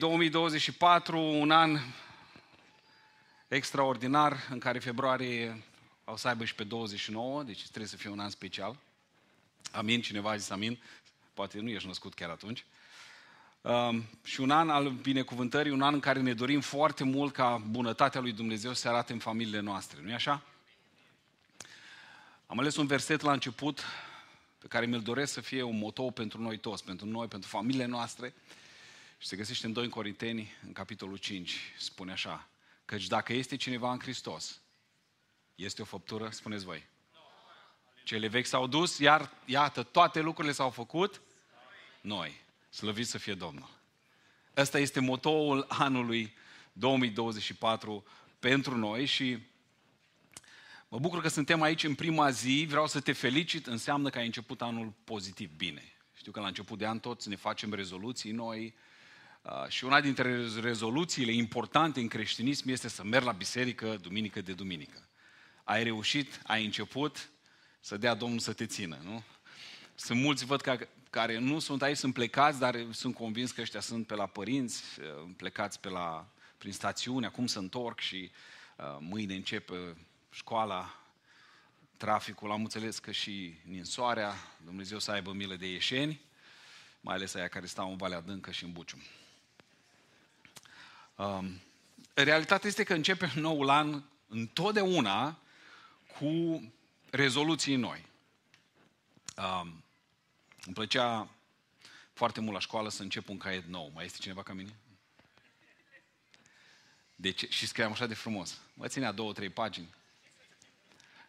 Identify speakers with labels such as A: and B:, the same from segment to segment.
A: 2024, un an extraordinar în care februarie o să aibă și pe 29, deci trebuie să fie un an special. Amin, cineva a zis amin, poate nu ești născut chiar atunci. Um, și un an al binecuvântării, un an în care ne dorim foarte mult ca bunătatea lui Dumnezeu să se arate în familiile noastre, nu-i așa? Am ales un verset la început pe care mi-l doresc să fie un motou pentru noi toți, pentru noi, pentru familiile noastre. Și se găsește în 2 Corinteni, în capitolul 5, spune așa, căci dacă este cineva în Hristos, este o făptură, spuneți voi. Cele vechi s-au dus, iar iată, toate lucrurile s-au făcut noi. Slăvit să fie Domnul. Ăsta este motoul anului 2024 pentru noi și mă bucur că suntem aici în prima zi. Vreau să te felicit, înseamnă că ai început anul pozitiv bine. Știu că la început de an toți ne facem rezoluții noi uh, și una dintre rezoluțiile importante în creștinism este să merg la biserică duminică de duminică. Ai reușit, ai început, să dea Domnul să te țină, nu? Sunt mulți, văd, că, care nu sunt aici, sunt plecați, dar sunt convins că ăștia sunt pe la părinți, uh, plecați pe la, prin stațiune, acum se întorc și uh, mâine începe școala, traficul, am înțeles că și ninsoarea, Dumnezeu să aibă milă de ieșeni, mai ales aia care stau în Valea Adâncă și în Bucium. Um, realitatea este că începe noul an întotdeauna cu rezoluții noi. Um, îmi plăcea foarte mult la școală să încep un caiet nou. Mai este cineva ca mine? Deci, și scriam așa de frumos. Mă ținea două, trei pagini.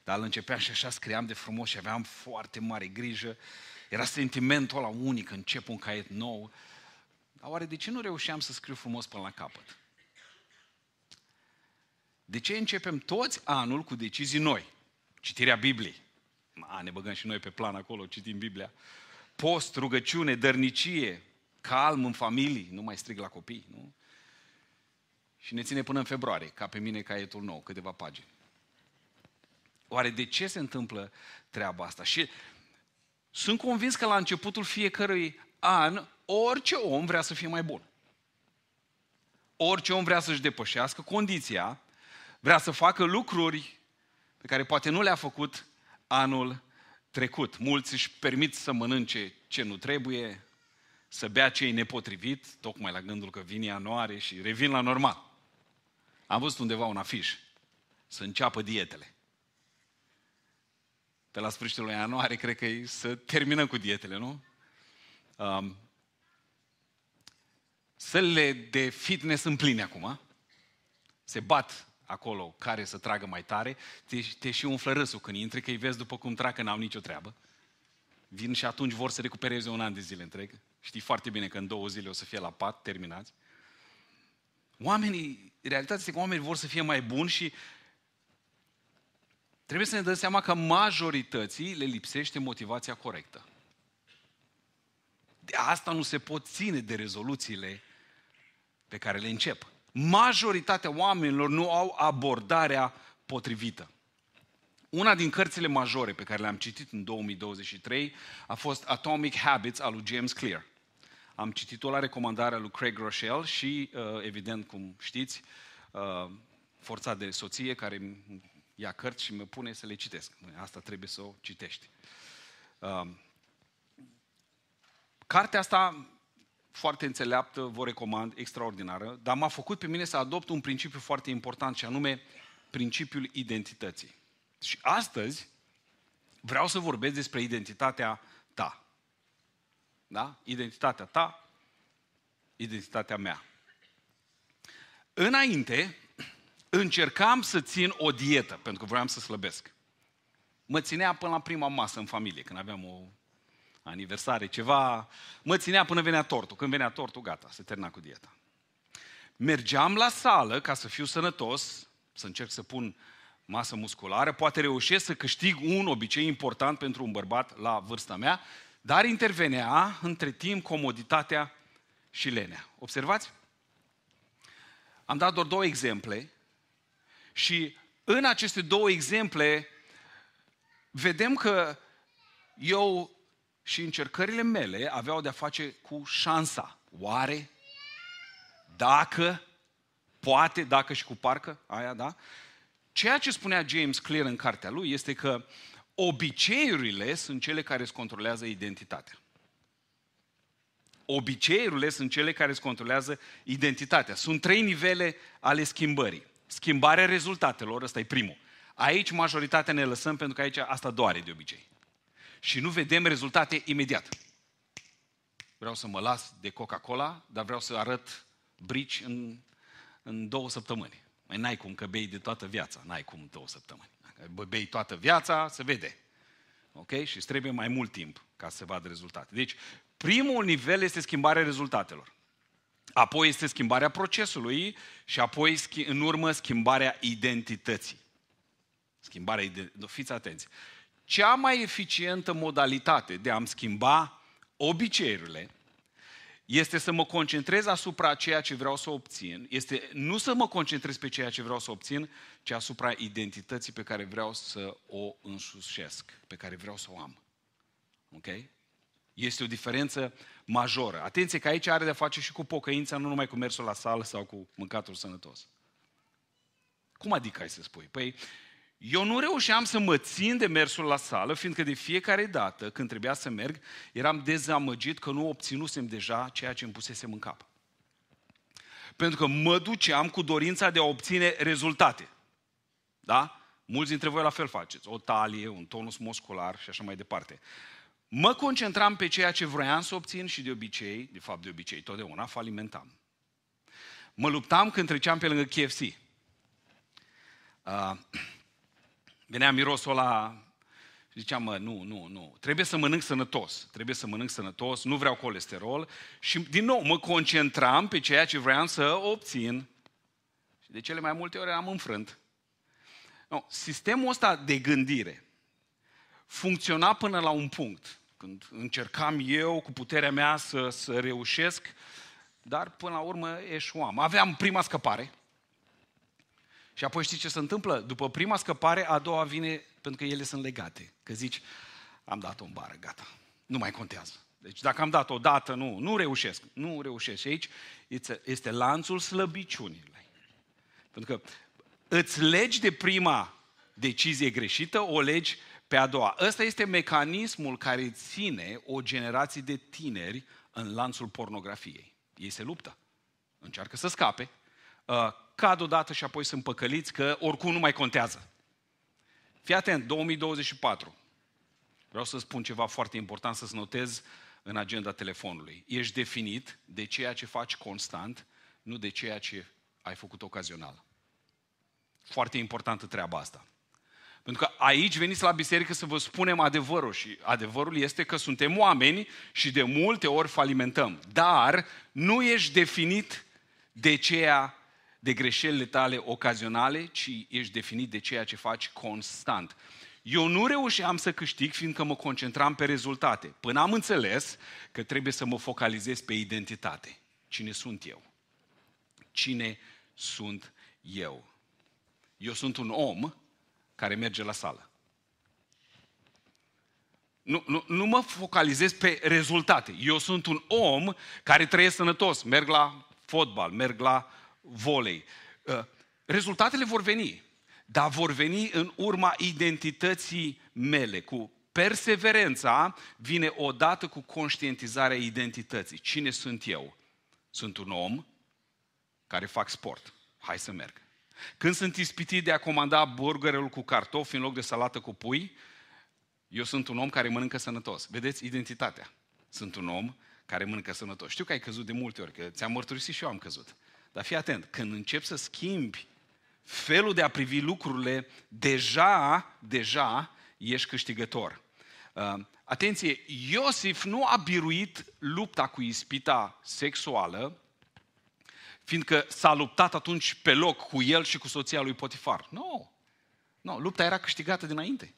A: Dar îl începeam și așa scriam de frumos și aveam foarte mare grijă. Era sentimentul ăla unic, încep un caiet nou. Dar oare de ce nu reușeam să scriu frumos până la capăt? De ce începem toți anul cu decizii noi? Citirea Bibliei. A, ne băgăm și noi pe plan acolo, citim Biblia. Post, rugăciune, dărnicie, calm în familie, nu mai strig la copii, nu? Și ne ține până în februarie, ca pe mine caietul nou, câteva pagini. Oare de ce se întâmplă treaba asta? Și sunt convins că la începutul fiecărui an, orice om vrea să fie mai bun. Orice om vrea să-și depășească condiția, vrea să facă lucruri pe care poate nu le-a făcut anul trecut. Mulți își permit să mănânce ce nu trebuie, să bea ce e nepotrivit, tocmai la gândul că vine ianuarie și revin la normal. Am văzut undeva un afiș, să înceapă dietele. Pe la sfârșitul lui ianuarie, cred că e să terminăm cu dietele, nu? Um, sălile de fitness sunt pline acum. Se bat acolo care să tragă mai tare, te, te și umflă râsul când intri, că îi vezi după cum trag, că n-au nicio treabă. Vin și atunci vor să recupereze un an de zile întreg. Știi foarte bine că în două zile o să fie la pat, terminați. Oamenii, realitatea este că oamenii vor să fie mai buni și trebuie să ne dăm seama că majorității le lipsește motivația corectă. De asta nu se pot ține de rezoluțiile pe care le încep majoritatea oamenilor nu au abordarea potrivită. Una din cărțile majore pe care le-am citit în 2023 a fost Atomic Habits al lui James Clear. Am citit-o la recomandarea lui Craig Rochelle și, uh, evident, cum știți, uh, forța de soție care ia cărți și mă pune să le citesc. Asta trebuie să o citești. Uh, cartea asta foarte înțeleaptă, vă recomand, extraordinară, dar m-a făcut pe mine să adopt un principiu foarte important și anume principiul identității. Și astăzi vreau să vorbesc despre identitatea ta. Da? Identitatea ta, identitatea mea. Înainte, încercam să țin o dietă, pentru că vreau să slăbesc. Mă ținea până la prima masă în familie, când aveam o aniversare, ceva, mă ținea până venea tortul. Când venea tortul, gata, se termina cu dieta. Mergeam la sală ca să fiu sănătos, să încerc să pun masă musculară, poate reușesc să câștig un obicei important pentru un bărbat la vârsta mea, dar intervenea între timp comoditatea și lenea. Observați? Am dat doar două exemple și în aceste două exemple vedem că eu și încercările mele aveau de-a face cu șansa. Oare dacă, poate, dacă și cu parcă, aia, da? Ceea ce spunea James Clear în cartea lui este că obiceiurile sunt cele care îți controlează identitatea. Obiceiurile sunt cele care îți controlează identitatea. Sunt trei nivele ale schimbării. Schimbarea rezultatelor, ăsta e primul. Aici majoritatea ne lăsăm pentru că aici asta doare de obicei. Și nu vedem rezultate imediat. Vreau să mă las de Coca-Cola, dar vreau să arăt brici în, în două săptămâni. Mai n-ai cum, că bei de toată viața. N-ai cum două săptămâni. Dacă bei toată viața, se vede. Ok? Și îți trebuie mai mult timp ca să vadă rezultate. Deci, primul nivel este schimbarea rezultatelor. Apoi este schimbarea procesului și apoi, în urmă, schimbarea identității. Schimbarea identității. Fiți atenți. Cea mai eficientă modalitate de a-mi schimba obiceiurile este să mă concentrez asupra ceea ce vreau să obțin, este nu să mă concentrez pe ceea ce vreau să obțin, ci asupra identității pe care vreau să o însușesc, pe care vreau să o am. Ok? Este o diferență majoră. Atenție că aici are de face și cu pocăința, nu numai cu mersul la sală sau cu mâncatul sănătos. Cum adică ai să spui? Păi, eu nu reușeam să mă țin de mersul la sală, fiindcă de fiecare dată când trebuia să merg, eram dezamăgit că nu obținusem deja ceea ce îmi pusesem în cap. Pentru că mă duceam cu dorința de a obține rezultate. Da? Mulți dintre voi la fel faceți. O talie, un tonus muscular și așa mai departe. Mă concentram pe ceea ce vroiam să obțin și de obicei, de fapt de obicei, totdeauna falimentam. Mă luptam când treceam pe lângă KFC. Uh, venea mirosul ăla și ziceam, mă, nu, nu, nu, trebuie să mănânc sănătos, trebuie să mănânc sănătos, nu vreau colesterol. Și din nou mă concentram pe ceea ce vreau să obțin. Și de cele mai multe ori am înfrânt. No, sistemul ăsta de gândire funcționa până la un punct, când încercam eu cu puterea mea să, să reușesc, dar până la urmă eșuam. Aveam prima scăpare, și apoi știi ce se întâmplă? După prima scăpare, a doua vine pentru că ele sunt legate. Că zici, am dat-o în bară, gata. Nu mai contează. Deci dacă am dat o dată, nu, nu reușesc. Nu reușesc. Și aici este lanțul slăbiciunilor. Pentru că îți legi de prima decizie greșită, o legi pe a doua. Ăsta este mecanismul care ține o generație de tineri în lanțul pornografiei. Ei se luptă. Încearcă să scape. Uh, cad odată și apoi sunt păcăliți că oricum nu mai contează. Fii atent, 2024. Vreau să spun ceva foarte important să-ți notez în agenda telefonului. Ești definit de ceea ce faci constant, nu de ceea ce ai făcut ocazional. Foarte importantă treaba asta. Pentru că aici veniți la biserică să vă spunem adevărul și adevărul este că suntem oameni și de multe ori falimentăm. Dar nu ești definit de ceea de greșelile tale ocazionale, ci ești definit de ceea ce faci constant. Eu nu reușeam să câștig fiindcă mă concentram pe rezultate. Până am înțeles că trebuie să mă focalizez pe identitate. Cine sunt eu? Cine sunt eu? Eu sunt un om care merge la sală. Nu, nu, nu mă focalizez pe rezultate. Eu sunt un om care trăiesc sănătos. Merg la fotbal, merg la volei. Uh, rezultatele vor veni, dar vor veni în urma identității mele. Cu perseverența vine odată cu conștientizarea identității. Cine sunt eu? Sunt un om care fac sport. Hai să merg. Când sunt ispitit de a comanda burgerul cu cartofi în loc de salată cu pui, eu sunt un om care mănâncă sănătos. Vedeți identitatea. Sunt un om care mănâncă sănătos. Știu că ai căzut de multe ori, că ți-am mărturisit și eu am căzut. Dar fii atent, când începi să schimbi felul de a privi lucrurile, deja, deja ești câștigător. Uh, atenție, Iosif nu a biruit lupta cu ispita sexuală, fiindcă s-a luptat atunci pe loc cu el și cu soția lui Potifar. Nu. Nu, lupta era câștigată dinainte.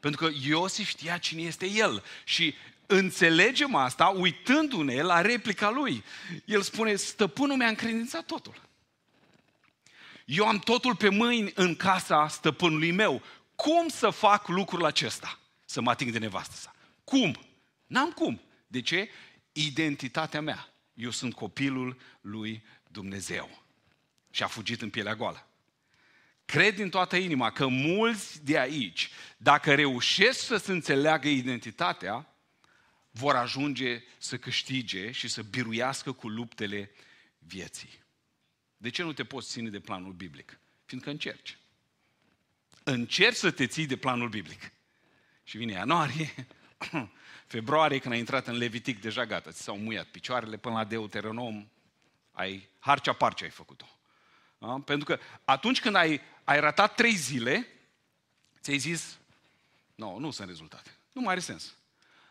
A: Pentru că Iosif știa cine este el și înțelegem asta uitându-ne la replica lui. El spune, stăpânul mi-a încredințat totul. Eu am totul pe mâini în casa stăpânului meu. Cum să fac lucrul acesta? Să mă ating de nevastă sa. Cum? N-am cum. De ce? Identitatea mea. eu sunt copilul lui Dumnezeu. Și a fugit în pielea goală. Cred din toată inima că mulți de aici, dacă reușesc să se înțeleagă identitatea, vor ajunge să câștige și să biruiască cu luptele vieții. De ce nu te poți ține de planul biblic? Fiindcă încerci. Încerci să te ții de planul biblic. Și vine ianuarie, februarie, când ai intrat în Levitic, deja gata, ți s-au muiat picioarele până la Deuteronom, ai harcea parce ai făcut-o. Da? Pentru că atunci când ai, ai ratat trei zile, ți-ai zis, nu, nu sunt rezultate. Nu mai are sens.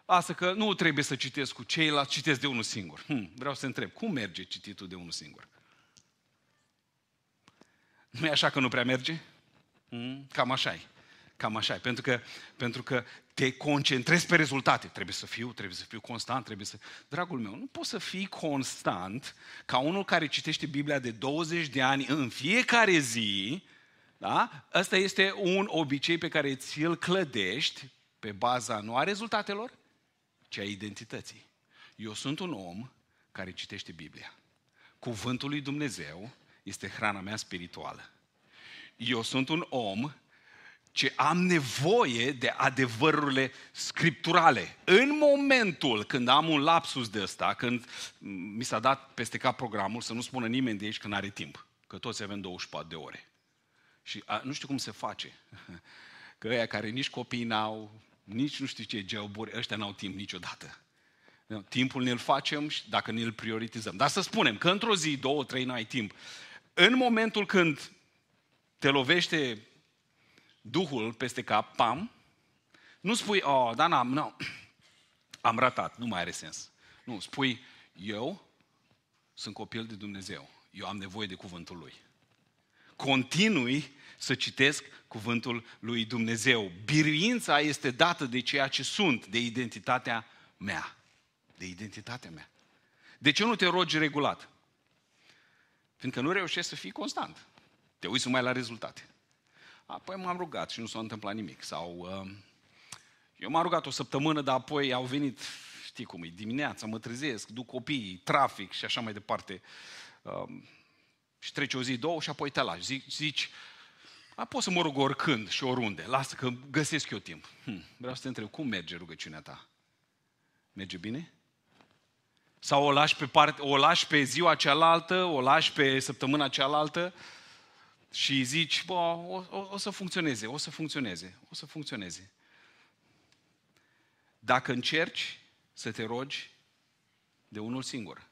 A: Lasă că nu trebuie să citesc cu ceilalți, citesc de unul singur. Hm, vreau să întreb, cum merge cititul de unul singur? Nu e așa că nu prea merge? Hm, cam așa e. Cam așa e. Pentru că, pentru că te concentrezi pe rezultate. Trebuie să fiu, trebuie să fiu constant, trebuie să... Dragul meu, nu poți să fii constant ca unul care citește Biblia de 20 de ani în fiecare zi, da? Ăsta este un obicei pe care ți-l clădești pe baza nu a rezultatelor, ci a identității. Eu sunt un om care citește Biblia. Cuvântul lui Dumnezeu este hrana mea spirituală. Eu sunt un om ce am nevoie de adevărurile scripturale. În momentul când am un lapsus de ăsta, când mi s-a dat peste cap programul, să nu spună nimeni de aici că nu are timp, că toți avem 24 de ore. Și a, nu știu cum se face. Că ăia care nici copii n-au, nici nu știu ce geoburi, ăștia n-au timp niciodată. Timpul ne-l facem și dacă ne-l prioritizăm. Dar să spunem că într-o zi, două, trei, n-ai timp. În momentul când te lovește Duhul peste cap, pam, nu spui, oh, da, n-am, no, am ratat, nu mai are sens. Nu, spui, eu sunt copil de Dumnezeu, eu am nevoie de cuvântul Lui. Continui să citesc cuvântul lui Dumnezeu. Biruința este dată de ceea ce sunt, de identitatea mea. De identitatea mea. De ce nu te rogi regulat? Fiindcă nu reușești să fii constant. Te uiți numai la rezultate. Apoi m-am rugat și nu s-a întâmplat nimic. Sau uh, eu m-am rugat o săptămână, dar apoi au venit, știi cum e, dimineața, mă trezesc, duc copiii, trafic și așa mai departe. Uh, și trece o zi, două și apoi te lași. Zici, zici a, pot să mă rog oricând și oriunde. Lasă că găsesc eu timp. Hm, vreau să te întreb, cum merge rugăciunea ta? Merge bine? Sau o lași pe, parte, o lași pe ziua cealaltă, o lași pe săptămâna cealaltă și zici, bă, o, o, o să funcționeze, o să funcționeze, o să funcționeze. Dacă încerci să te rogi de unul singur,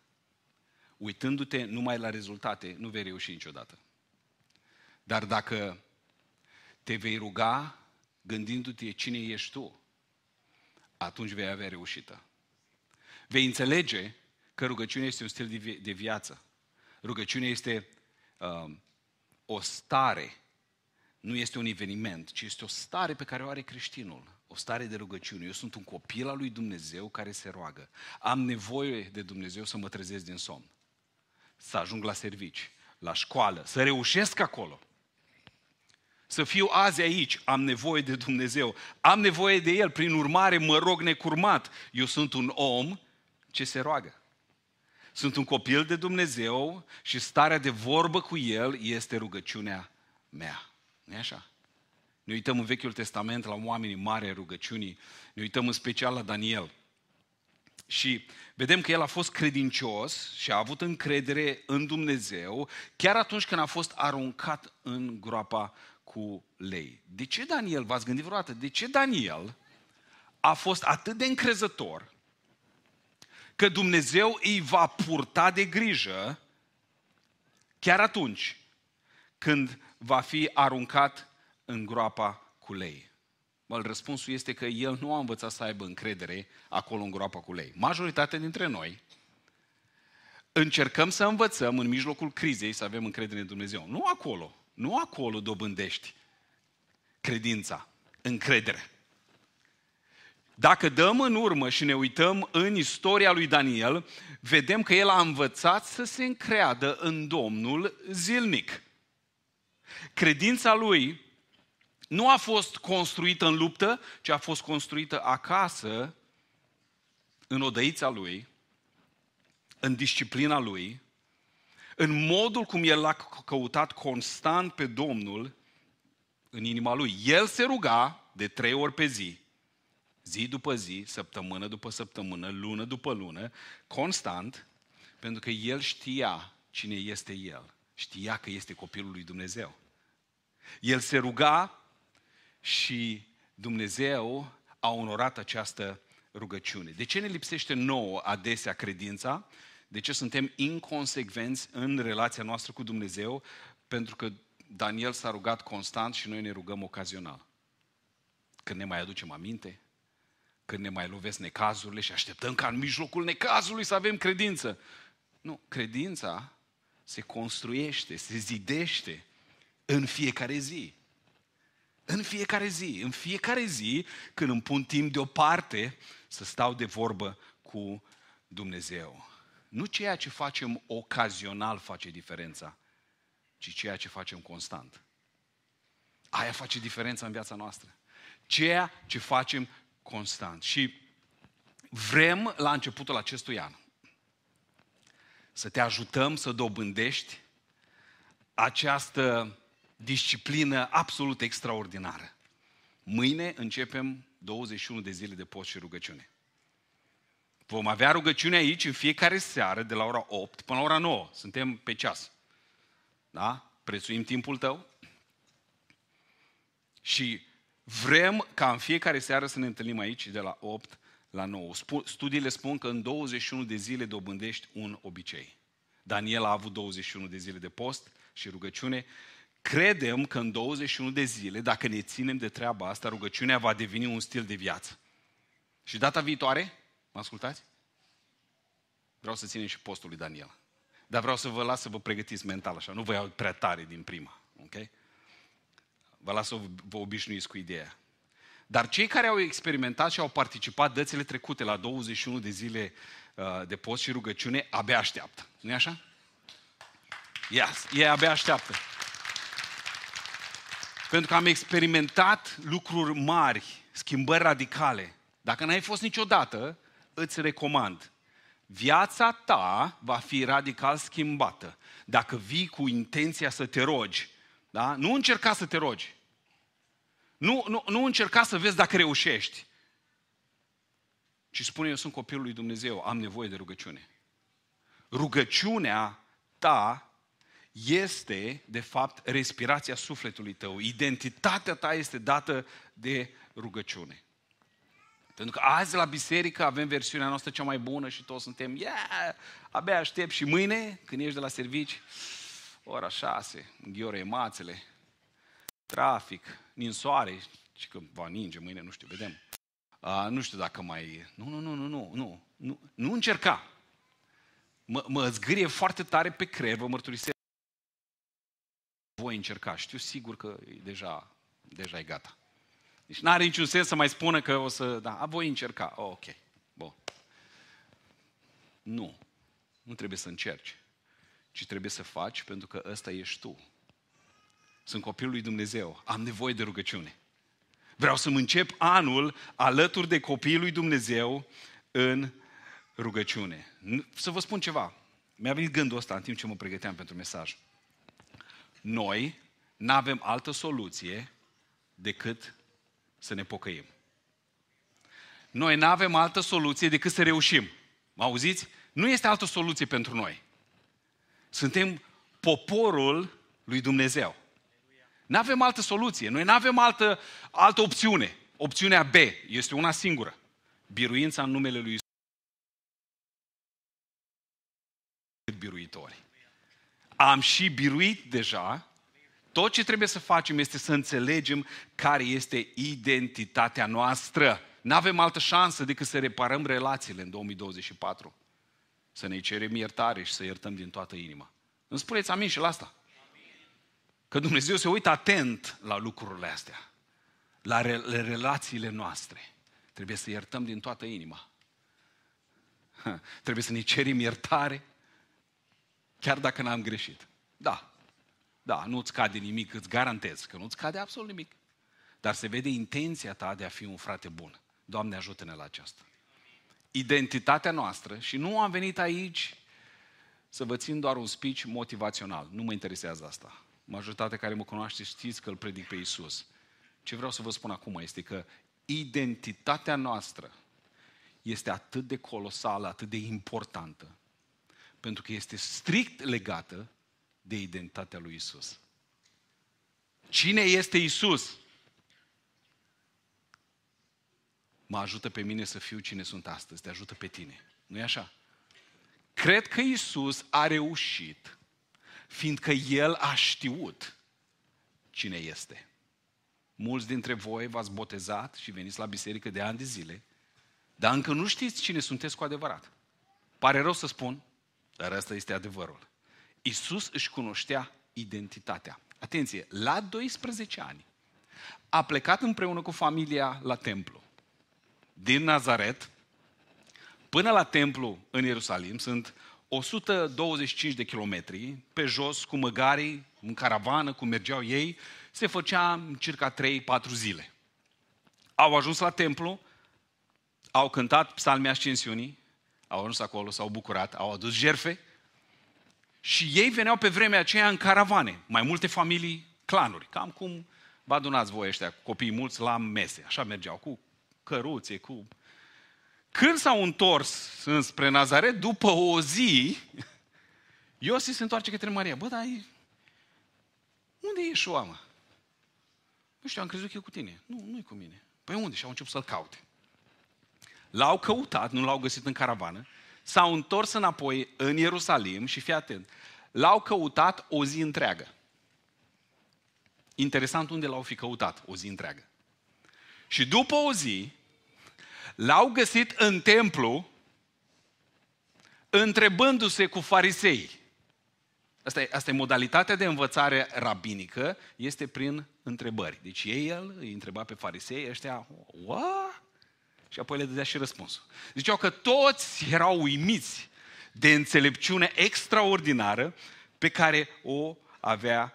A: uitându-te numai la rezultate, nu vei reuși niciodată. Dar dacă te vei ruga gândindu-te cine ești tu, atunci vei avea reușită. Vei înțelege că rugăciunea este un stil de, vi- de viață. Rugăciunea este uh, o stare, nu este un eveniment, ci este o stare pe care o are creștinul. O stare de rugăciune. Eu sunt un copil al lui Dumnezeu care se roagă. Am nevoie de Dumnezeu să mă trezesc din somn. Să ajung la servici, la școală, să reușesc acolo. Să fiu azi aici, am nevoie de Dumnezeu. Am nevoie de El, prin urmare mă rog necurmat. Eu sunt un om ce se roagă. Sunt un copil de Dumnezeu și starea de vorbă cu El este rugăciunea mea. nu e așa? Ne uităm în Vechiul Testament la oamenii mari rugăciunii, ne uităm în special la Daniel. Și vedem că el a fost credincios și a avut încredere în Dumnezeu, chiar atunci când a fost aruncat în groapa cu lei. De ce Daniel, v-ați gândit vreodată, de ce Daniel a fost atât de încrezător că Dumnezeu îi va purta de grijă chiar atunci când va fi aruncat în groapa cu lei? Bă, răspunsul este că el nu a învățat să aibă încredere acolo în groapa cu lei. Majoritatea dintre noi încercăm să învățăm în mijlocul crizei să avem încredere în Dumnezeu. Nu acolo. Nu acolo dobândești credința, încredere. Dacă dăm în urmă și ne uităm în istoria lui Daniel, vedem că el a învățat să se încreadă în Domnul zilnic. Credința lui nu a fost construită în luptă, ci a fost construită acasă, în odăița lui, în disciplina lui, în modul cum el l-a căutat constant pe Domnul în inima lui. El se ruga de trei ori pe zi, zi după zi, săptămână după săptămână, lună după lună, constant, pentru că el știa cine este el. Știa că este copilul lui Dumnezeu. El se ruga și Dumnezeu a onorat această rugăciune. De ce ne lipsește nouă adesea credința? De ce suntem inconsecvenți în relația noastră cu Dumnezeu? Pentru că Daniel s-a rugat constant și noi ne rugăm ocazional. Când ne mai aducem aminte, când ne mai lovesc necazurile și așteptăm ca în mijlocul necazului să avem credință. Nu, credința se construiește, se zidește în fiecare zi. În fiecare zi, în fiecare zi, când îmi pun timp deoparte să stau de vorbă cu Dumnezeu. Nu ceea ce facem ocazional face diferența, ci ceea ce facem constant. Aia face diferența în viața noastră. Ceea ce facem constant. Și vrem la începutul acestui an să te ajutăm să dobândești această disciplină absolut extraordinară. Mâine începem 21 de zile de post și rugăciune. Vom avea rugăciune aici în fiecare seară de la ora 8 până la ora 9. Suntem pe ceas. Da? Prețuim timpul tău. Și vrem ca în fiecare seară să ne întâlnim aici de la 8 la 9. Studiile spun că în 21 de zile dobândești un obicei. Daniel a avut 21 de zile de post și rugăciune. Credem că în 21 de zile, dacă ne ținem de treaba asta, rugăciunea va deveni un stil de viață. Și data viitoare, mă ascultați? Vreau să ținem și postul lui Daniel. Dar vreau să vă las să vă pregătiți mental așa. Nu vă iau prea tare din prima. Ok? Vă las să vă obișnuiți cu ideea. Dar cei care au experimentat și au participat dățile trecute la 21 de zile uh, de post și rugăciune, abia așteaptă. nu e așa? Yes, ei abia așteaptă. Pentru că am experimentat lucruri mari, schimbări radicale. Dacă n-ai fost niciodată, îți recomand. Viața ta va fi radical schimbată dacă vii cu intenția să te rogi. Da? Nu încerca să te rogi. Nu, nu, nu încerca să vezi dacă reușești. Ci spune, eu sunt copilul lui Dumnezeu, am nevoie de rugăciune. Rugăciunea ta este, de fapt, respirația sufletului tău. Identitatea ta este dată de rugăciune. Pentru că azi la biserică avem versiunea noastră cea mai bună și toți suntem, yeah, abia aștept și mâine, când ești de la servici, ora șase, înghiore mațele, trafic, ninsoare, și că va ninge mâine, nu știu, vedem. Uh, nu știu dacă mai... Nu, nu, nu, nu, nu, nu, nu, nu încerca. Mă, mă zgârie foarte tare pe creier, vă mărturisesc. Voi încerca, știu sigur că e deja, deja e gata. Deci nu are niciun sens să mai spună că o să... Da, voi încerca. Oh, ok, bun. Nu, nu trebuie să încerci, ci trebuie să faci pentru că ăsta ești tu. Sunt copilul lui Dumnezeu. Am nevoie de rugăciune. Vreau să-mi încep anul alături de copiii lui Dumnezeu în rugăciune. Să vă spun ceva. Mi-a venit gândul ăsta în timp ce mă pregăteam pentru mesaj. Noi nu avem altă soluție decât să ne pocăim. Noi nu avem altă soluție decât să reușim. Mă auziți? Nu este altă soluție pentru noi. Suntem poporul lui Dumnezeu. Nu avem altă soluție. Noi nu avem altă, altă opțiune. Opțiunea B este una singură. Biruința în numele lui Iisus. Biruitori. Am și biruit deja. Tot ce trebuie să facem este să înțelegem care este identitatea noastră. Nu avem altă șansă decât să reparăm relațiile în 2024. Să ne cerem iertare și să iertăm din toată inima. Îmi spuneți amin și la asta. Că Dumnezeu se uită atent la lucrurile astea, la relațiile noastre. Trebuie să iertăm din toată inima. Trebuie să ne cerim iertare, chiar dacă n-am greșit. Da, da, nu-ți cade nimic, îți garantez că nu-ți cade absolut nimic. Dar se vede intenția ta de a fi un frate bun. Doamne, ajută-ne la aceasta. Identitatea noastră, și nu am venit aici să vă țin doar un speech motivațional. Nu mă interesează asta. Majoritatea care mă cunoaște știți că îl predic pe Isus. Ce vreau să vă spun acum este că identitatea noastră este atât de colosală, atât de importantă, pentru că este strict legată de identitatea lui Isus. Cine este Isus? Mă ajută pe mine să fiu cine sunt astăzi, te ajută pe tine. Nu e așa? Cred că Isus a reușit, fiindcă El a știut cine este. Mulți dintre voi v-ați botezat și veniți la biserică de ani de zile, dar încă nu știți cine sunteți cu adevărat. Pare rău să spun, dar asta este adevărul. Isus își cunoștea identitatea. Atenție, la 12 ani a plecat împreună cu familia la templu. Din Nazaret până la templu în Ierusalim sunt 125 de kilometri pe jos cu măgarii, în caravană, cum mergeau ei, se făcea în circa 3-4 zile. Au ajuns la templu, au cântat psalmii ascensiunii, au ajuns acolo, s-au bucurat, au adus jerfe și ei veneau pe vremea aceea în caravane, mai multe familii, clanuri, cam cum vă adunați voi ăștia, copiii mulți la mese, așa mergeau, cu căruțe, cu... Când s-au întors înspre Nazaret, după o zi, Iosif se întoarce către Maria. Bă, dar unde e Ieșua, mă? Nu știu, am crezut că e cu tine. Nu, nu e cu mine. Păi unde? Și au început să-l caute. L-au căutat, nu l-au găsit în caravană, s-au întors înapoi în Ierusalim și fii atent, l-au căutat o zi întreagă. Interesant unde l-au fi căutat o zi întreagă. Și după o zi, l-au găsit în templu, întrebându-se cu farisei. Asta e, asta e modalitatea de învățare rabinică, este prin întrebări. Deci ei el îi întreba pe farisei, ăștia, what? Și apoi le dădea și răspunsul. Ziceau că toți erau uimiți de înțelepciune extraordinară pe care o avea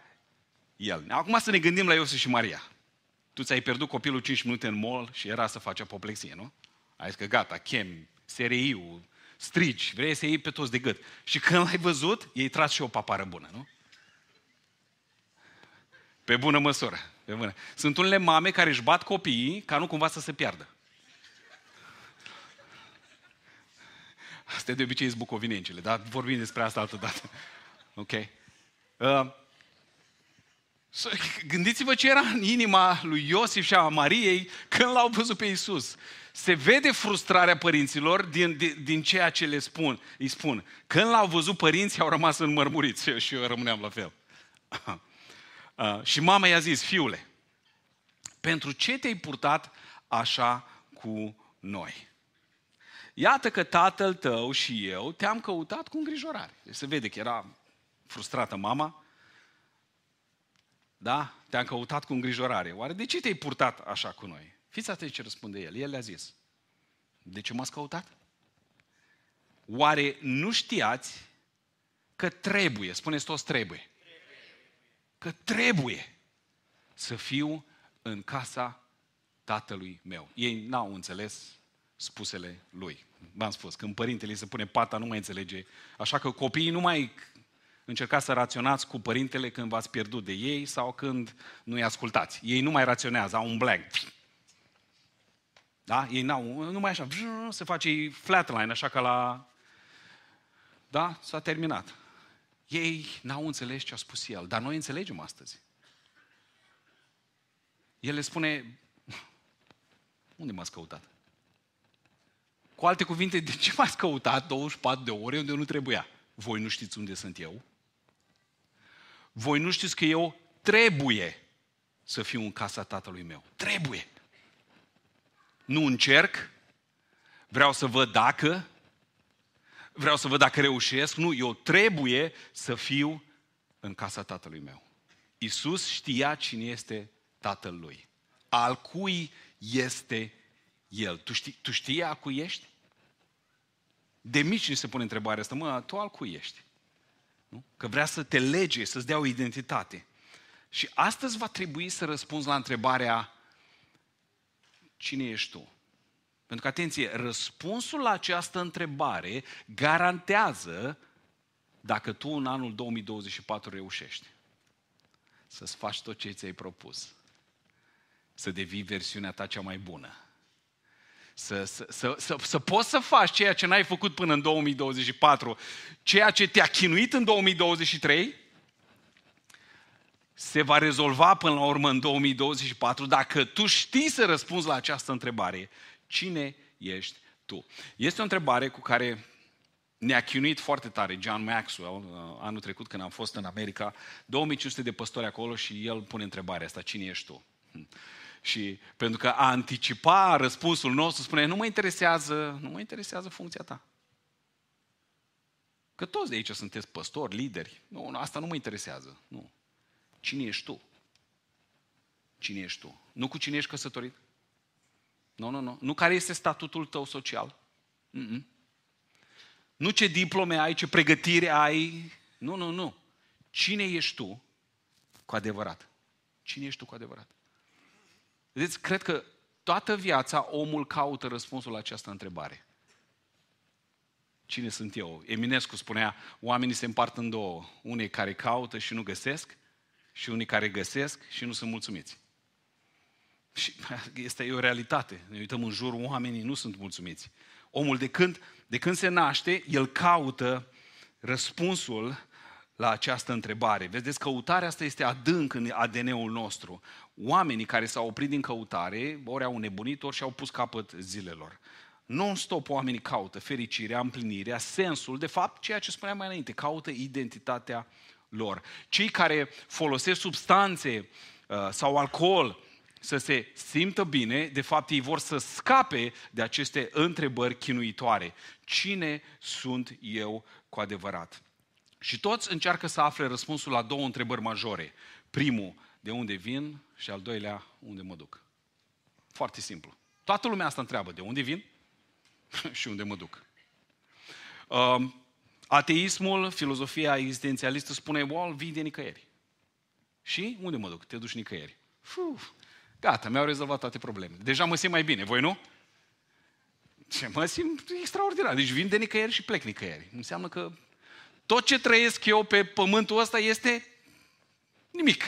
A: el. Acum să ne gândim la Iosif și Maria. Tu ți-ai pierdut copilul 5 minute în mall și era să faci apoplexie, nu? Ai zis că gata, chem, SRI-ul, strigi, vrei să iei pe toți de gât. Și când l-ai văzut, ei tras și o papară bună, nu? Pe bună măsură. Pe bună. Sunt unele mame care își bat copiii ca nu cumva să se piardă. Astea de obicei sunt bucovinencele, dar vorbim despre asta altă dată. Ok? Uh, Gândiți-vă ce era în inima lui Iosif și a Mariei când l-au văzut pe Isus. Se vede frustrarea părinților din, din, din ceea ce le spun, îi spun. Când l-au văzut părinții, au rămas înmărmuriți și eu rămâneam la fel. Uh, și mama i-a zis, fiule, pentru ce te-ai purtat așa cu noi? Iată că tatăl tău și eu te-am căutat cu îngrijorare. Deci se vede că era frustrată mama. Da? Te-am căutat cu îngrijorare. Oare de ce te-ai purtat așa cu noi? Fiți atenți ce răspunde el. El le-a zis. De ce m-ați căutat? Oare nu știați că trebuie, spuneți toți trebuie, că trebuie să fiu în casa tatălui meu. Ei n-au înțeles spusele lui. V-am spus, când părintele se pune pata, nu mai înțelege. Așa că copiii nu mai încercați să raționați cu părintele când v-ați pierdut de ei sau când nu-i ascultați. Ei nu mai raționează, au un blank. Da? Ei n-au, nu mai așa, se face flatline, așa ca la... Da? S-a terminat. Ei n-au înțeles ce a spus el, dar noi înțelegem astăzi. El le spune, unde m-ați căutat? Cu alte cuvinte, de ce m-ați căutat 24 de ore unde nu trebuia? Voi nu știți unde sunt eu? Voi nu știți că eu trebuie să fiu în casa tatălui meu. Trebuie. Nu încerc, vreau să văd dacă, vreau să văd dacă reușesc. Nu, eu trebuie să fiu în casa tatălui meu. Isus știa cine este tatăl lui. Al cui este el. Tu știi, tu știi a cui ești? De mici ni se pune întrebarea asta, mă, tu al cui ești? Nu? Că vrea să te lege, să-ți dea o identitate. Și astăzi va trebui să răspunzi la întrebarea cine ești tu? Pentru că, atenție, răspunsul la această întrebare garantează dacă tu în anul 2024 reușești să-ți faci tot ce ți-ai propus, să devii versiunea ta cea mai bună, să, să, să, să, să poți să faci ceea ce n-ai făcut până în 2024, ceea ce te-a chinuit în 2023, se va rezolva până la urmă în 2024 dacă tu știi să răspunzi la această întrebare. Cine ești tu? Este o întrebare cu care ne-a chinuit foarte tare John Maxwell uh, anul trecut când am fost în America, 2500 de păstori acolo și el pune întrebarea asta, cine ești tu? Și pentru că a anticipa răspunsul nostru, spune, nu mă interesează, nu mă interesează funcția ta. Că toți de aici sunteți păstori, lideri. Nu, asta nu mă interesează. Nu. Cine ești tu? Cine ești tu? Nu cu cine ești căsătorit? Nu, nu, nu. Nu care este statutul tău social? Mm-mm. Nu ce diplome ai, ce pregătire ai. Nu, nu, nu. Cine ești tu cu adevărat? Cine ești tu cu adevărat? Vedeți, cred că toată viața omul caută răspunsul la această întrebare. Cine sunt eu? Eminescu spunea, oamenii se împart în două. Unii care caută și nu găsesc și unii care găsesc și nu sunt mulțumiți. Și este o realitate. Ne uităm în jur, oamenii nu sunt mulțumiți. Omul de când, de când se naște, el caută răspunsul la această întrebare. Vedeți, căutarea asta este adânc în ADN-ul nostru. Oamenii care s-au oprit din căutare, ori au nebunit, ori și-au pus capăt zilelor. Non-stop oamenii caută fericirea, împlinirea, sensul, de fapt, ceea ce spuneam mai înainte, caută identitatea lor. Cei care folosesc substanțe uh, sau alcool să se simtă bine, de fapt ei vor să scape de aceste întrebări chinuitoare. Cine sunt eu cu adevărat? Și toți încearcă să afle răspunsul la două întrebări majore. Primul, de unde vin? Și al doilea, unde mă duc? Foarte simplu. Toată lumea asta întreabă, de unde vin? și unde mă duc? Um, Ateismul, filozofia existențialistă spune, well, vii de nicăieri. Și unde mă duc? Te duci nicăieri. Uf, gata, mi-au rezolvat toate problemele. Deja mă simt mai bine, voi nu? Ce mă simt extraordinar. Deci vin de nicăieri și plec nicăieri. Înseamnă că tot ce trăiesc eu pe pământul ăsta este nimic.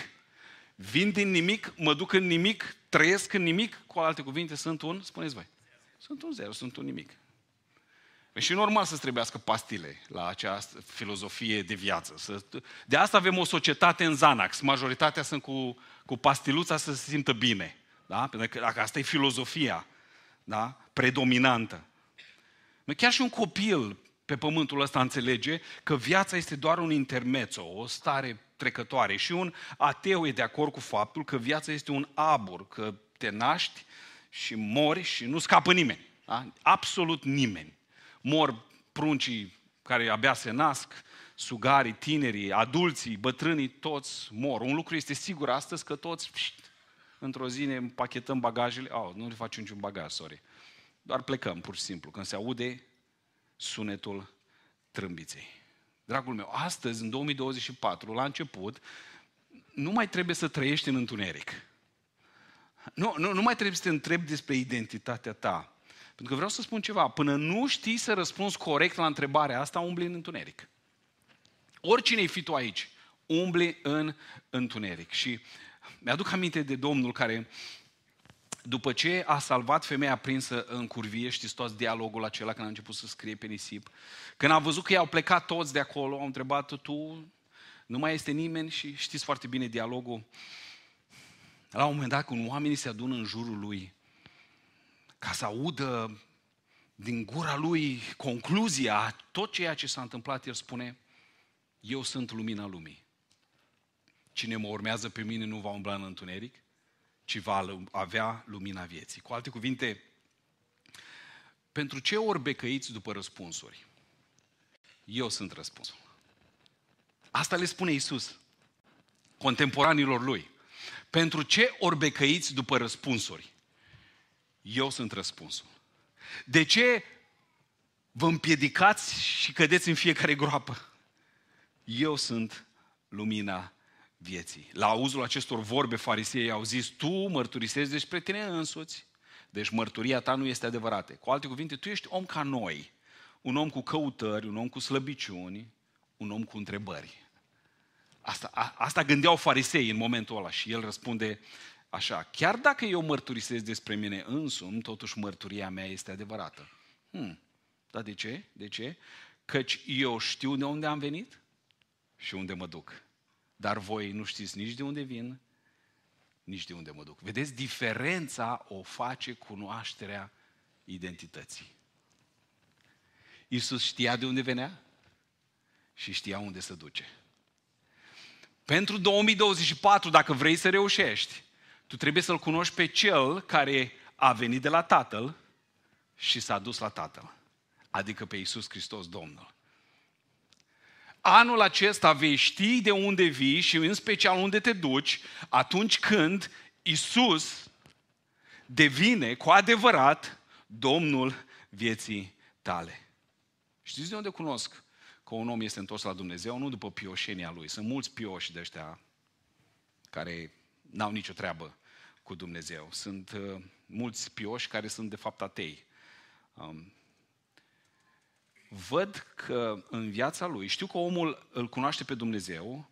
A: Vin din nimic, mă duc în nimic, trăiesc în nimic, cu alte cuvinte, sunt un, spuneți voi, sunt un zero, sunt un nimic. E și normal să-ți trebuiască pastile la această filozofie de viață. De asta avem o societate în Zanax. Majoritatea sunt cu, cu pastiluța să se simtă bine. Da? Pentru că dacă asta e filozofia da? predominantă. Chiar și un copil pe pământul ăsta înțelege că viața este doar un intermezzo, o stare trecătoare. Și un ateu e de acord cu faptul că viața este un abur, că te naști și mori și nu scapă nimeni. Da? Absolut nimeni mor pruncii care abia se nasc, sugarii, tinerii, adulții, bătrânii, toți mor. Un lucru este sigur astăzi că toți, pșt, într-o zi ne împachetăm bagajele, oh, nu le facem niciun bagaj, sorry. Doar plecăm, pur și simplu, când se aude sunetul trâmbiței. Dragul meu, astăzi, în 2024, la început, nu mai trebuie să trăiești în întuneric. Nu, nu, nu mai trebuie să te întrebi despre identitatea ta. Pentru că vreau să spun ceva. Până nu știi să răspunzi corect la întrebarea asta, umbli în întuneric. Oricine-i fi tu aici, umbli în întuneric. Și mi-aduc aminte de Domnul care, după ce a salvat femeia prinsă în curvie, știți toți dialogul acela când a început să scrie pe nisip, când a văzut că i-au plecat toți de acolo, au întrebat, tu nu mai este nimeni și știți foarte bine dialogul. La un moment dat, când oamenii se adună în jurul lui, ca să audă din gura lui concluzia tot ceea ce s-a întâmplat, el spune, eu sunt lumina lumii. Cine mă urmează pe mine nu va umbla în întuneric, ci va avea lumina vieții. Cu alte cuvinte, pentru ce ori becăiți după răspunsuri? Eu sunt răspunsul. Asta le spune Isus contemporanilor lui. Pentru ce ori becăiți după răspunsuri? Eu sunt răspunsul. De ce vă împiedicați și cădeți în fiecare groapă? Eu sunt lumina vieții. La auzul acestor vorbe, farisei au zis, tu mărturisezi despre tine însuți, deci mărturia ta nu este adevărată. Cu alte cuvinte, tu ești om ca noi, un om cu căutări, un om cu slăbiciuni, un om cu întrebări. Asta, a, asta gândeau farisei în momentul ăla și el răspunde așa, chiar dacă eu mărturisesc despre mine însumi, totuși mărturia mea este adevărată. Hmm. Dar de ce? De ce? Căci eu știu de unde am venit și unde mă duc. Dar voi nu știți nici de unde vin, nici de unde mă duc. Vedeți, diferența o face cunoașterea identității. Iisus știa de unde venea și știa unde se duce. Pentru 2024, dacă vrei să reușești, tu trebuie să-L cunoști pe Cel care a venit de la Tatăl și s-a dus la Tatăl. Adică pe Iisus Hristos Domnul. Anul acesta vei ști de unde vii și în special unde te duci atunci când Iisus devine cu adevărat Domnul vieții tale. Știți de unde cunosc că un om este întors la Dumnezeu? Nu după pioșenia lui. Sunt mulți pioși de ăștia care n-au nicio treabă cu Dumnezeu. Sunt uh, mulți pioși care sunt de fapt atei. Um, văd că în viața lui, știu că omul îl cunoaște pe Dumnezeu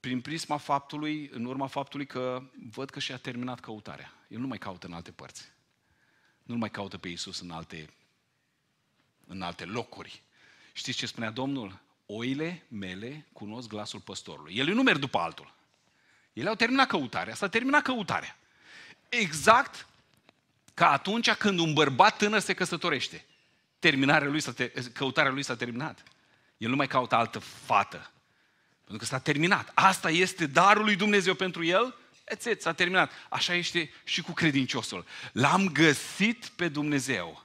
A: prin prisma faptului, în urma faptului că văd că și-a terminat căutarea. El nu mai caută în alte părți. Nu mai caută pe Iisus în alte, în alte locuri. Știți ce spunea Domnul? Oile mele cunosc glasul păstorului. El nu merg după altul. Ele au terminat căutarea. S-a terminat căutarea. Exact ca atunci când un bărbat tânăr se căsătorește. Terminarea lui s-a ter- căutarea lui s-a terminat. El nu mai caută altă fată. Pentru că s-a terminat. Asta este darul lui Dumnezeu pentru el. Ețet, s-a terminat. Așa este și cu credinciosul. L-am găsit pe Dumnezeu.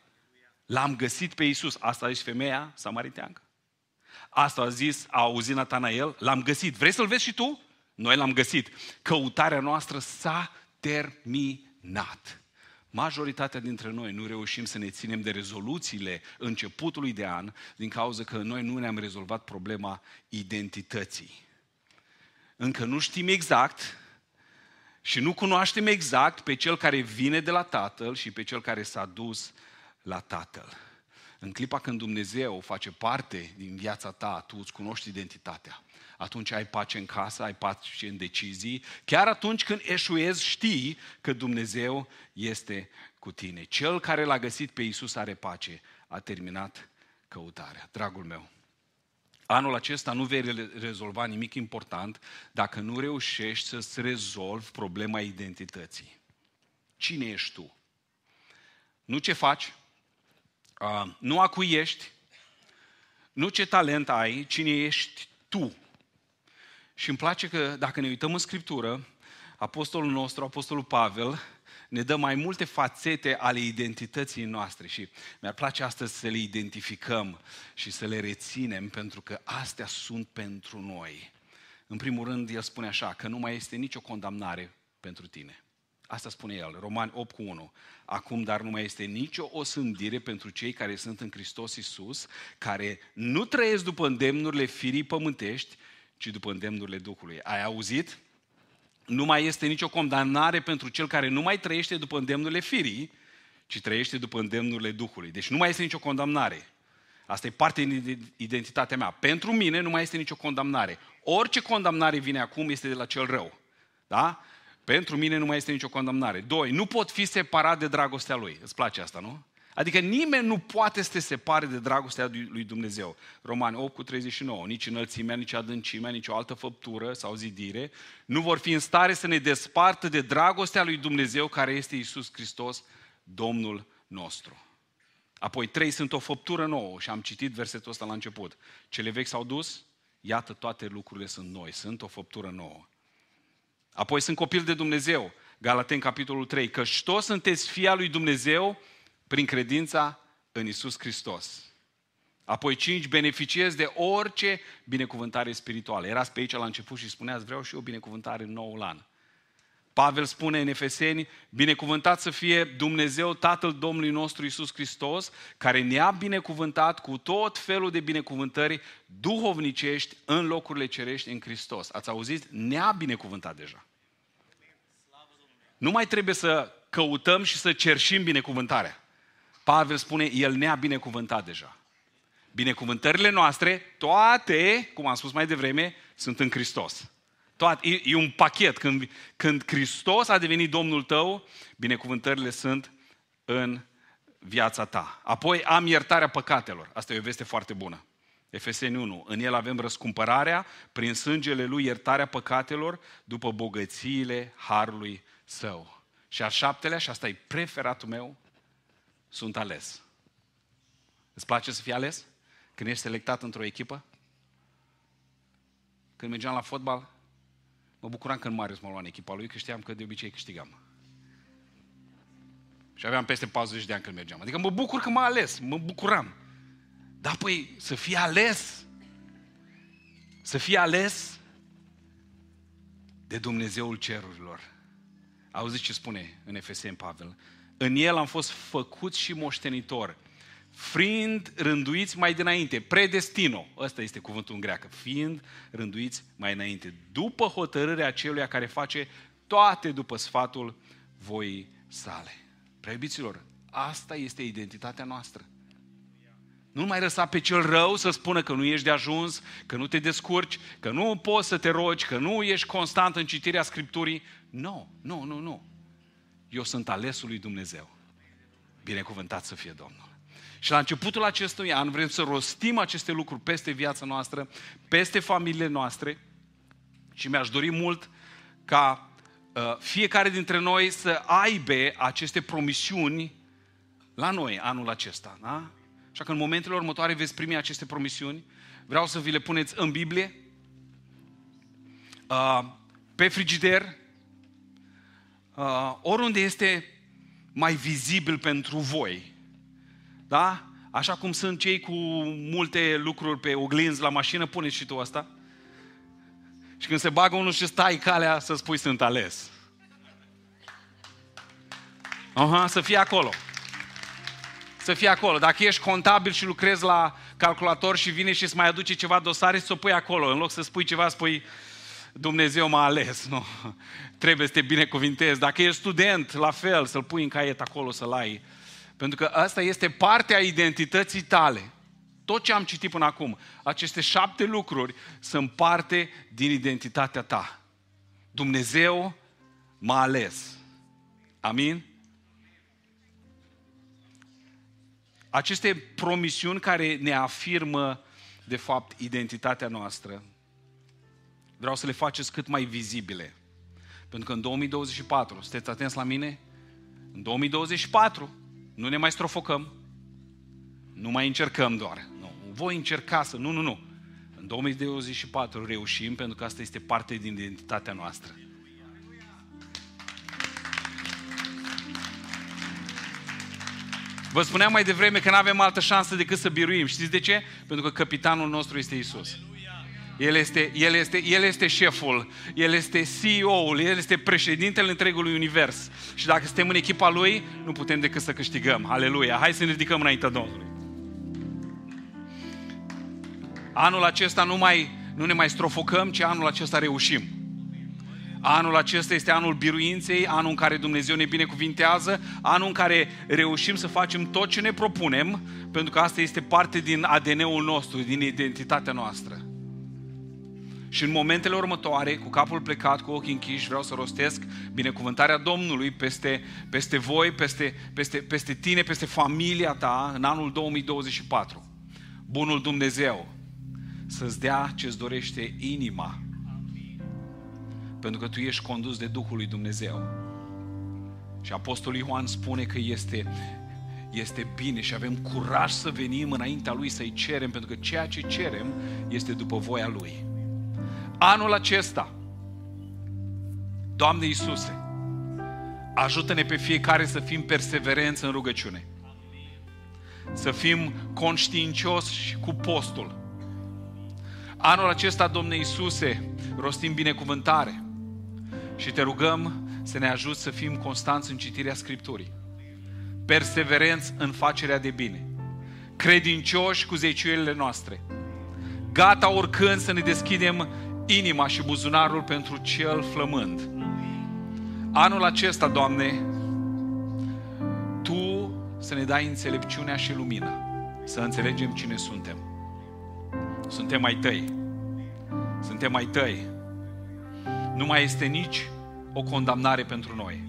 A: L-am găsit pe Isus. Asta a zis femeia samariteancă. Asta a zis, a auzit Natanael, l-am găsit. Vrei să-l vezi și tu? Noi l-am găsit. Căutarea noastră s-a terminat. Majoritatea dintre noi nu reușim să ne ținem de rezoluțiile începutului de an din cauza că noi nu ne-am rezolvat problema identității. Încă nu știm exact și nu cunoaștem exact pe cel care vine de la Tatăl și pe cel care s-a dus la Tatăl. În clipa când Dumnezeu face parte din viața ta, tu îți cunoști identitatea. Atunci ai pace în casă, ai pace în decizii. Chiar atunci când eșuezi, știi că Dumnezeu este cu tine. Cel care l-a găsit pe Iisus are pace. A terminat căutarea. Dragul meu, anul acesta nu vei rezolva nimic important dacă nu reușești să-ți rezolvi problema identității. Cine ești tu? Nu ce faci, nu a cui ești, nu ce talent ai, cine ești tu. Și îmi place că dacă ne uităm în Scriptură, apostolul nostru, apostolul Pavel, ne dă mai multe fațete ale identității noastre și mi-ar place astăzi să le identificăm și să le reținem pentru că astea sunt pentru noi. În primul rând, el spune așa, că nu mai este nicio condamnare pentru tine. Asta spune el, Romani 8 cu 1. Acum, dar nu mai este nicio osândire pentru cei care sunt în Hristos Iisus, care nu trăiesc după îndemnurile firii pământești, ci după îndemnurile Duhului. Ai auzit? Nu mai este nicio condamnare pentru cel care nu mai trăiește după îndemnurile firii, ci trăiește după îndemnurile Duhului. Deci nu mai este nicio condamnare. Asta e parte din identitatea mea. Pentru mine nu mai este nicio condamnare. Orice condamnare vine acum este de la cel rău. Da? Pentru mine nu mai este nicio condamnare. Doi, nu pot fi separat de dragostea lui. Îți place asta, nu? Adică nimeni nu poate să te separe de dragostea lui Dumnezeu. Romani 8 cu 39. Nici înălțimea, nici adâncimea, nici o altă făptură sau zidire nu vor fi în stare să ne despartă de dragostea lui Dumnezeu care este Isus Hristos, Domnul nostru. Apoi trei sunt o făptură nouă și am citit versetul ăsta la început. Cele vechi s-au dus, iată toate lucrurile sunt noi, sunt o făptură nouă. Apoi sunt copil de Dumnezeu, Galaten capitolul 3, că toți sunteți fia lui Dumnezeu prin credința în Isus Hristos. Apoi cinci, beneficiez de orice binecuvântare spirituală. Erați pe aici la început și spuneați, vreau și eu binecuvântare în noul an. Pavel spune în Efeseni, binecuvântat să fie Dumnezeu, Tatăl Domnului nostru Isus Hristos, care ne-a binecuvântat cu tot felul de binecuvântări duhovnicești în locurile cerești în Hristos. Ați auzit? Ne-a binecuvântat deja. Nu mai trebuie să căutăm și să cerșim binecuvântarea. Pavel spune, El ne-a binecuvântat deja. Binecuvântările noastre, toate, cum am spus mai devreme, sunt în Hristos. Toate, e, e un pachet. Când, când Hristos a devenit Domnul tău, binecuvântările sunt în viața ta. Apoi am iertarea păcatelor. Asta e o veste foarte bună. Efeseni 1. În el avem răscumpărarea, prin sângele lui iertarea păcatelor, după bogățiile harului său. Și al șaptelea, și asta e preferatul meu, sunt ales. Îți place să fii ales? Când ești selectat într-o echipă? Când mergeam la fotbal, mă bucuram când Marius mă lua în echipa lui, că știam că de obicei câștigam. Și aveam peste 40 de ani când mergeam. Adică mă bucur că m-a ales, mă bucuram. Dar păi, să fii ales, să fii ales de Dumnezeul cerurilor. Auziți ce spune în Efeseni Pavel? În el am fost făcut și moștenitor, fiind rânduiți mai dinainte, predestino, ăsta este cuvântul în greacă, fiind rânduiți mai înainte, după hotărârea celuia care face toate după sfatul voii sale. Preiubiților, asta este identitatea noastră. Nu mai lăsa pe cel rău să spună că nu ești de ajuns, că nu te descurci, că nu poți să te rogi, că nu ești constant în citirea Scripturii. Nu, nu, nu, nu. Eu sunt alesul lui Dumnezeu. Binecuvântat să fie Domnul. Și la începutul acestui an vrem să rostim aceste lucruri peste viața noastră, peste familiile noastre și mi-aș dori mult ca uh, fiecare dintre noi să aibă aceste promisiuni la noi anul acesta. Da? Așa că în momentele următoare veți primi aceste promisiuni. Vreau să vi le puneți în Biblie, uh, pe frigider, uh, oriunde este mai vizibil pentru voi. Da? Așa cum sunt cei cu multe lucruri pe oglinzi la mașină, puneți și tu asta. Și când se bagă unul și stai calea să spui sunt ales. Aha, să fie acolo să fie acolo. Dacă ești contabil și lucrezi la calculator și vine și îți mai aduce ceva dosare, să o pui acolo. În loc să spui ceva, spui Dumnezeu m-a ales. Nu. Trebuie să te binecuvintezi. Dacă ești student, la fel, să-l pui în caiet acolo, să-l ai. Pentru că asta este partea identității tale. Tot ce am citit până acum, aceste șapte lucruri sunt parte din identitatea ta. Dumnezeu m-a ales. Amin? aceste promisiuni care ne afirmă, de fapt, identitatea noastră, vreau să le faceți cât mai vizibile. Pentru că în 2024, sunteți atenți la mine? În 2024 nu ne mai strofocăm, nu mai încercăm doar. Nu, voi încerca să... Nu, nu, nu. În 2024 reușim pentru că asta este parte din identitatea noastră. Vă spuneam mai devreme că nu avem altă șansă decât să biruim. Știți de ce? Pentru că capitanul nostru este Isus. El este, el, este, el este șeful, El este CEO-ul, El este președintele întregului univers. Și dacă suntem în echipa Lui, nu putem decât să câștigăm. Aleluia! Hai să ne ridicăm înaintea Domnului. Anul acesta nu, mai, nu ne mai strofocăm, ci anul acesta reușim. Anul acesta este anul biruinței, anul în care Dumnezeu ne binecuvintează, anul în care reușim să facem tot ce ne propunem, pentru că asta este parte din ADN-ul nostru, din identitatea noastră. Și în momentele următoare, cu capul plecat, cu ochii închiși, vreau să rostesc binecuvântarea Domnului peste, peste voi, peste, peste, peste tine, peste familia ta în anul 2024. Bunul Dumnezeu să-ți dea ce-ți dorește inima pentru că tu ești condus de Duhul lui Dumnezeu. Și Apostolul Ioan spune că este, este bine și avem curaj să venim înaintea Lui să-i cerem, pentru că ceea ce cerem este după voia Lui. Anul acesta, Doamne Iisuse, ajută-ne pe fiecare să fim perseverenți în rugăciune. Să fim conștiincioși cu postul. Anul acesta, Domne Iisuse, rostim binecuvântare și te rugăm să ne ajut să fim constanți în citirea Scripturii, perseverenți în facerea de bine, credincioși cu zeciuielile noastre, gata oricând să ne deschidem inima și buzunarul pentru cel flămând. Anul acesta, Doamne, Tu să ne dai înțelepciunea și lumina să înțelegem cine suntem. Suntem mai tăi. Suntem mai tăi. Nu mai este nici o condamnare pentru noi.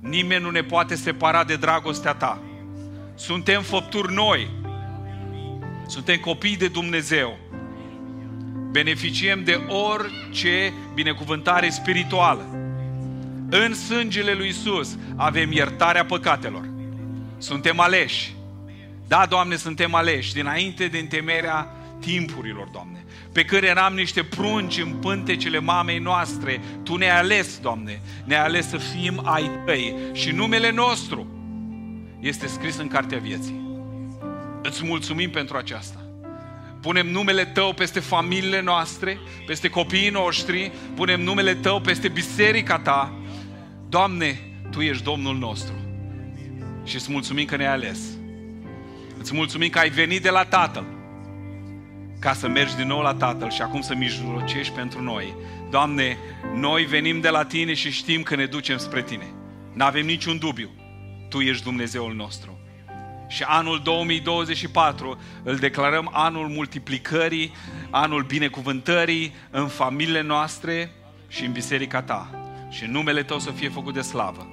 A: Nimeni nu ne poate separa de dragostea ta. Suntem făpturi noi. Suntem copii de Dumnezeu. Beneficiem de orice binecuvântare spirituală. În sângele lui Isus avem iertarea păcatelor. Suntem aleși. Da, Doamne, suntem aleși dinainte de întemerea timpurilor, Doamne. Pe când eram niște prunci în pântecele mamei noastre, Tu ne-ai ales, Doamne, ne-ai ales să fim ai Tăi și numele nostru este scris în Cartea Vieții. Îți mulțumim pentru aceasta. Punem numele Tău peste familiile noastre, peste copiii noștri, punem numele Tău peste biserica Ta. Doamne, Tu ești Domnul nostru și îți mulțumim că ne-ai ales. Îți mulțumim că ai venit de la Tatăl ca să mergi din nou la Tatăl și acum să mijlocești pentru noi. Doamne, noi venim de la Tine și știm că ne ducem spre Tine. Nu avem niciun dubiu. Tu ești Dumnezeul nostru. Și anul 2024 îl declarăm anul multiplicării, anul binecuvântării în familiile noastre și în biserica ta. Și numele tău să fie făcut de slavă.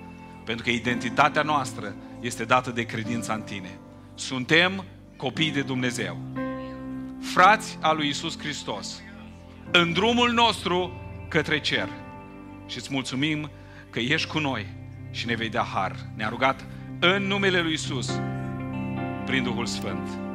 A: Pentru că identitatea noastră este dată de credința în tine. Suntem copii de Dumnezeu. Frați al lui Isus Hristos. În drumul nostru către cer. Și îți mulțumim că ești cu noi și ne vei da har. Ne-a rugat în numele lui Isus prin Duhul Sfânt.